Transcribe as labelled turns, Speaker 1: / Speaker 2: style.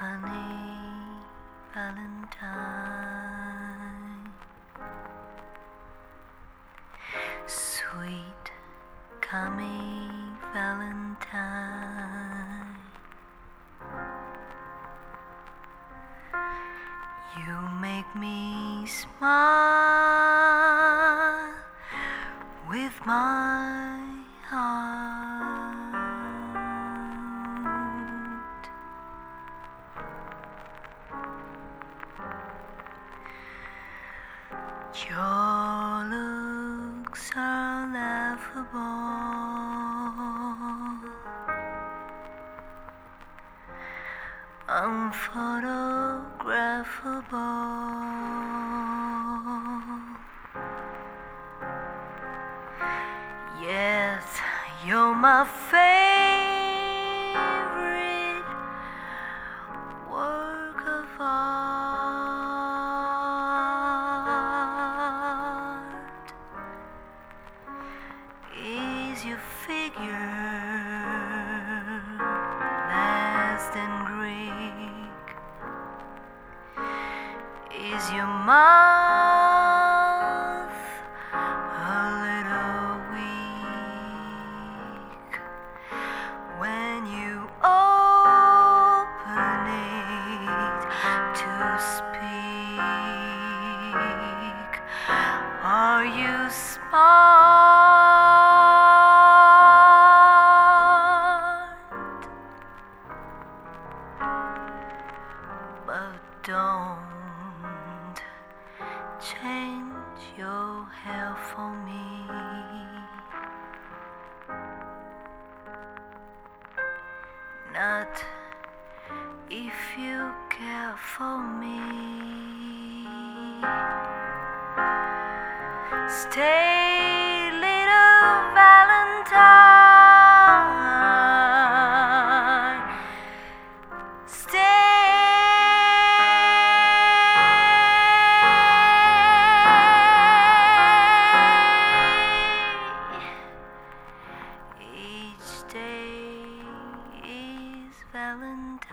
Speaker 1: funny Valentine. Sweet coming Valentine. You make me smile with my heart. Your looks are laughable. Unphotographable. Yes, you're my favorite Is your figure less than Greek? Is your mouth a little weak when you open it to speak? Are you smart? Don't change your hair for me. Not if you care for me. Stay Valentine.